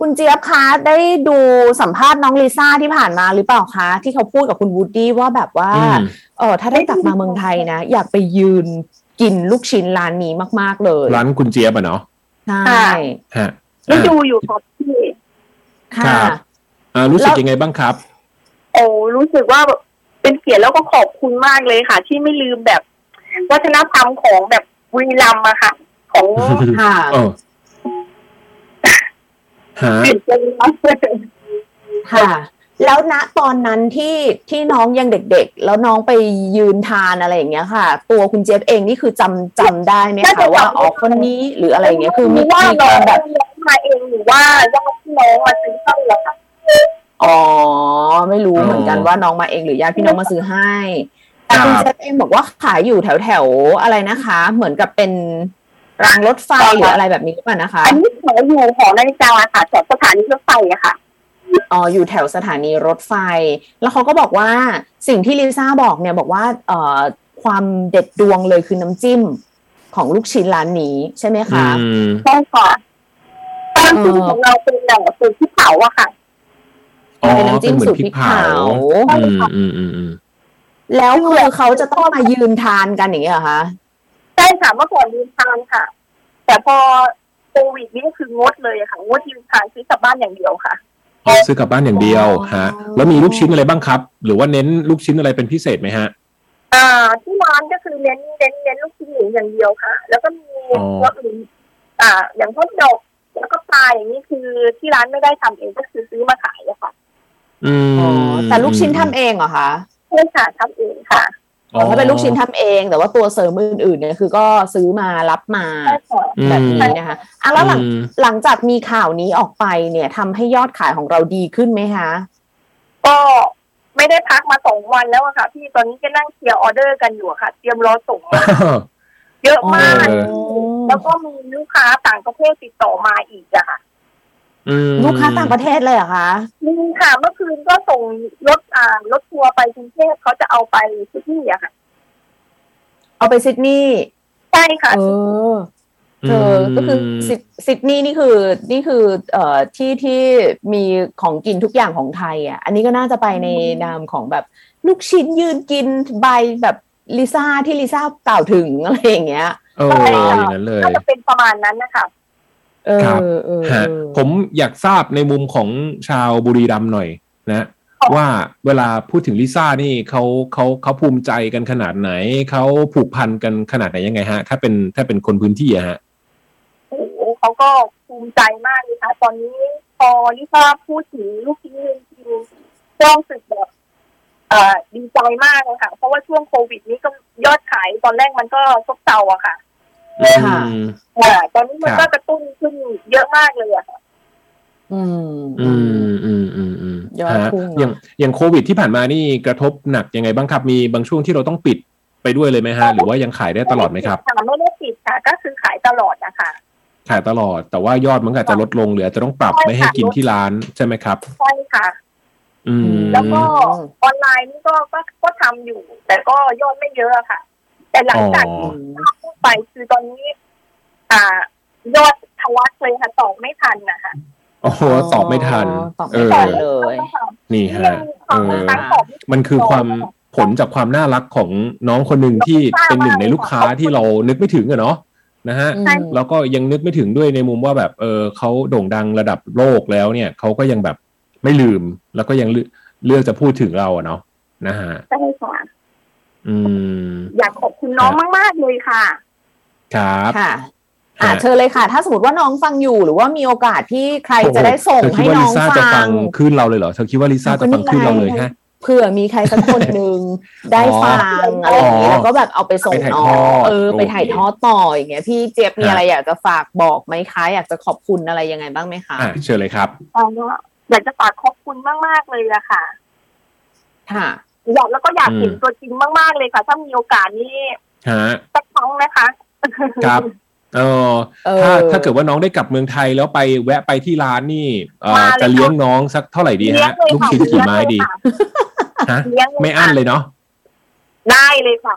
คุณเจี๊ยบคะได้ดูสัมภาษณ์น้องลิซ่าที่ผ่านมาหรือเปล่าคะ ที่เขาพูดกับคุณวูดดี้ว่าแบบว่าอืมเออถ้าได้กลับมาเมืองไทยนะ อยากไปยืนกินลูกชิ้นร้านนี้มาก ๆ เลย ร้านคุณเจี๊ยบอะเนาะใช่ค่ะฮะได้ดูอยู่ครับพี่ค่ะครับอ่ารู้สึกแล้วยังไงบ้างครับ โอ้รู้สึกว่าแบบเป็นเกียรติแล้วก็ขอบคุณมากเลยค่ะ ที่ไม่ลืมแบบ วัฒนธรรมของแบบบุรีรัมย์อะค่ะ ของค่ะ ค่ะ แล้วณตอนนั้นที่ที่น้องยังเด็กๆ แล้วน้องไปยืนทานอะไรอย่างเงี้ยค่ะ ตัวคุณเจี๊ยบเองนี่คือจำจำได้ไหมคะว่าอ๋อคนนี้หรืออะไรอย่างเงี้ยคือมีว่ามีน้อกางรแบบน้องมาเองหรือว่าญาติพี่น้องมาซื้อให้อะค่ะอ๋อไม่รู้อ๋อเหมือนกันว่าน้องมาเองหรือญาติพี่น้องมาซื้อให้แต่คุณครับเจฟเองบอกว่าขายอยู่แถวแถวๆอะไรนะคะ เหมือนกับเป็น รางรถไฟหรืออะไรแบบนี้หรือเปล่านะคะ อันนี้ขออยู่หอนาฬิกาค่ะแถวสถานีรถไฟอะค่ะอ๋ออยู่แถวสถานีรถไฟ แล้วเขาก็บอกว่าสิ่งที่ลิซ่าบอกเนี่ยบอกว่าเอ่อความเด็ดดวงเลยคือน้ำจิ้มของลูกชิ้นร้านนี้ใช่ไหมคะอืมใช่ค่ะตามที่ของเราเป็นแบบสูตรที่เผาอะค่ะอ๋อเป็นน้ำจิ้มเป็นเหมือสูนตรพพริริกกเผาเผาอืมอืมอืมอืมแล้วคือเขาจะต้องมายืนทานกันอย่างเงี้ยเหรอคะใช่ค่ะเมื่อก่อนยืนทานค่ะ แต่พอโควิดนี่ก็คืองดเลยอะค่ะงดยืนทานซื้อกลับบ้านอย่างเดียวค่ะอ๋อซื้อกลับบ้านอย่างเดียวฮะ แล้วมีลูกชิ้นอะไรบ้างครับ หรือว่าเน้นลูกชิ้นอะไรเป็นพิเศษไหมฮะอ่าที่ร้านก็คือเน้นเน้นเน้นลูกชิ้นหมูอย่างเดียวค่ะ แล้วก็มีอ๋อตัวอื่นอ่า อย่างพวกดอกแล้วก็ปลาอย่างนี้คือที่ร้านไม่ได้ทำเองก็คือซื้อมาขายอะค่ะอืมอ๋อแต่ลูกชิ้นทำเองเหรอคะใช่ค่ะทำเองค่ะอ๋อ ถ้าเป็นลูกชิ้นทำเอง แต่ว่าตัวเสริมอื่นๆเนี่ยคือก็ซื้อมารับมาใช่ค่ะอืมแบบนี้นะคะอะแล้วหลังอืมหลังจากมีข่าวนี้ออกไปเนี่ยทำให้ยอดขายของเราดีขึ้นไหมคะ ก็ไม่ได้พักมาสองวันแล้วอะค่ะ พี่ตอนนี้ก็นั่งเคลียร์ออเดอร์กันอยู่อะค่ะ เตรียมรอส่งมาเยอะมากเออแล้วก็มีลูกค้าต่างประเทศติดต่อมาอีกอะค่ะอืม ลูกค้าต่างประเทศเลยเหรอคะมีค่ะเมื่อคืนก็ส่งรถอ่ารถทัวร์ไปกรุงเทพเขาจะเอาไปที่นี่อะค่ะ เอาไปซิดนีย์ใช่ค่ะ เออเธอก็คือซิดซิดนีย์นี่คือ นี่คือเอ่อที่ที่มีของกินทุกอย่างของไทย อะ อันนี้ก็น่าจะไปในนามของแบบลูกชิ้นยืนกินใบแบบลิซ่าที่ลิซ่ากล่าวถึงอะไรอย่างเงี้ยเอออย่างนั้นเลยก็จะเป็นประมาณนั้นนะคะเออ ครับเออเออฮะผมอยากทราบในมุมของชาวบุรีรัมย์หน่อยนะว่าเวลาพูดถึงลิซ่านี่เขาเขาเขาภูมิใจกันขนาดไหน เขาผูกพันกันขนาดไหนยังไงฮะ ถ้าเป็นถ้าเป็นคนพื้นที่อะฮะโอ้โหเขาก็ภูมิใจมากเลยค่ะ ตอนนี้พอลิซ่าพูดถึงลูกชิ้นยืนกินก็รู้สึกแบบเอ่อดีใจมากเลยค่ะ เพราะว่าช่วงโควิดนี้ก็ยอดขายตอนแรกมันก็ซบเซาอะค่ะ ค่ะอืมอ่าตอนนี้มันครัก็บกระตุ้นขึ้นเยอะมากเลยอะค่ะอืมอืมอืมอืมอืมยอดฮะพุ่งอะอย่างอย่างโควิดที่ผ่านมานี่กระทบหนักยังไงบ้างครับมีบางช่วงที่เราต้องปิดไปด้วยเลยไหมฮะ หรือว่ายังขายได้ตลอดไหมครับค่ะไม่ได้ปิดค่ะ ก็คือขายตลอดนะคะขายตลอด แต่ว่ายอดมันก็อาจจะลดลงหรืออาจจะต้องปรับใช่ค่ะไม่ให้กินที่ร้านใช่ไหมครับใช่ค่ะ อืมแล้วก็ออนไลน์นี่ก็ก็ก็ทำอยู่ แต่ก็ยอดไม่เยอะอะค่ะ แต่หลังจากอ๋อที่พูดไปคือตอนนี้ อ่ายอดทะลักเลยค่ะตอบไม่ทันนะคะโอ้โหตอบไม่ทันตอบเอไม่อทันเลยนี่นี่ฮะยังมีความเออตั้งตอบไทัมันคือความผลจากความน่ารักของน้องคนหนึ่งที่เป็นหนึ่งในลูกค้าที่เรานึกไม่ถึงอะเนาะนะฮะอืมแล้วก็ยังนึกไม่ถึงด้วยในมุมว่าแบบเออเขาโด่งดังระดับโลกแล้วเนี่ยเขาก็ยังแบบไม่ลืม แล้วก็ยังเลือกเลือกจะพูดถึงเราอะเนาะนะฮะใช่ค่ะอืม อยากขอบคุณน้องมากๆเลยค่ะ ครับค่ะอ่าฮะเชิญเลยค่ะ ถ้าสมมติว่าน้องฟังอยู่หรือว่ามีโอกาสที่ใครจะได้ส่งเธอคิให้ดว่าน้ลิองซ่าจะฟัฟังงขึ้นเราเลยเหรอเธอคิดว่าลิซ่าจะฟังขึ้นเราเลยฮะเผื่อมีใครสักคนหนึ่งได้อ๋อฟังอะไรอย่างนี้อ๋อแล้วก็แบบเอาไปส่งไปถ่ายน้อทงอดเออโอเคไปถ่ายทอดต่ออย่างเงี้ยพี่เจี๊ยบมีฮะอะไรอยากจะฝากบอกไหมคะอยากจะขอบคุณอะไรยังไงบ้างไหมคะอะเชิญเลยครับเอาว่าอยากจะฝากขอบคุณมากๆเลยอะค่ะ ค่ะ อยากแล้วก็อยากเห็นอืมตัวจริงมากๆเลยค่ะ ถ้ามีโอกาสนี้ฮะสักครั้งนะคะ ครับเออเออถ้าถ้าเกิดว่าน้องได้กลับเมืองไทยแล้วไปแวะไปที่ร้านนี่เอ่อมาเลยจะเลี้ยงน้องสักเท่าไหร่ดีเลี้ยฮะงเลยลูกค่ะชิ้นกี่ไม้ดีเลี้ยงเลยค่ะฮะเลี้ยงเลยไม่อั้นเลยเนาะได้เลยค่ะ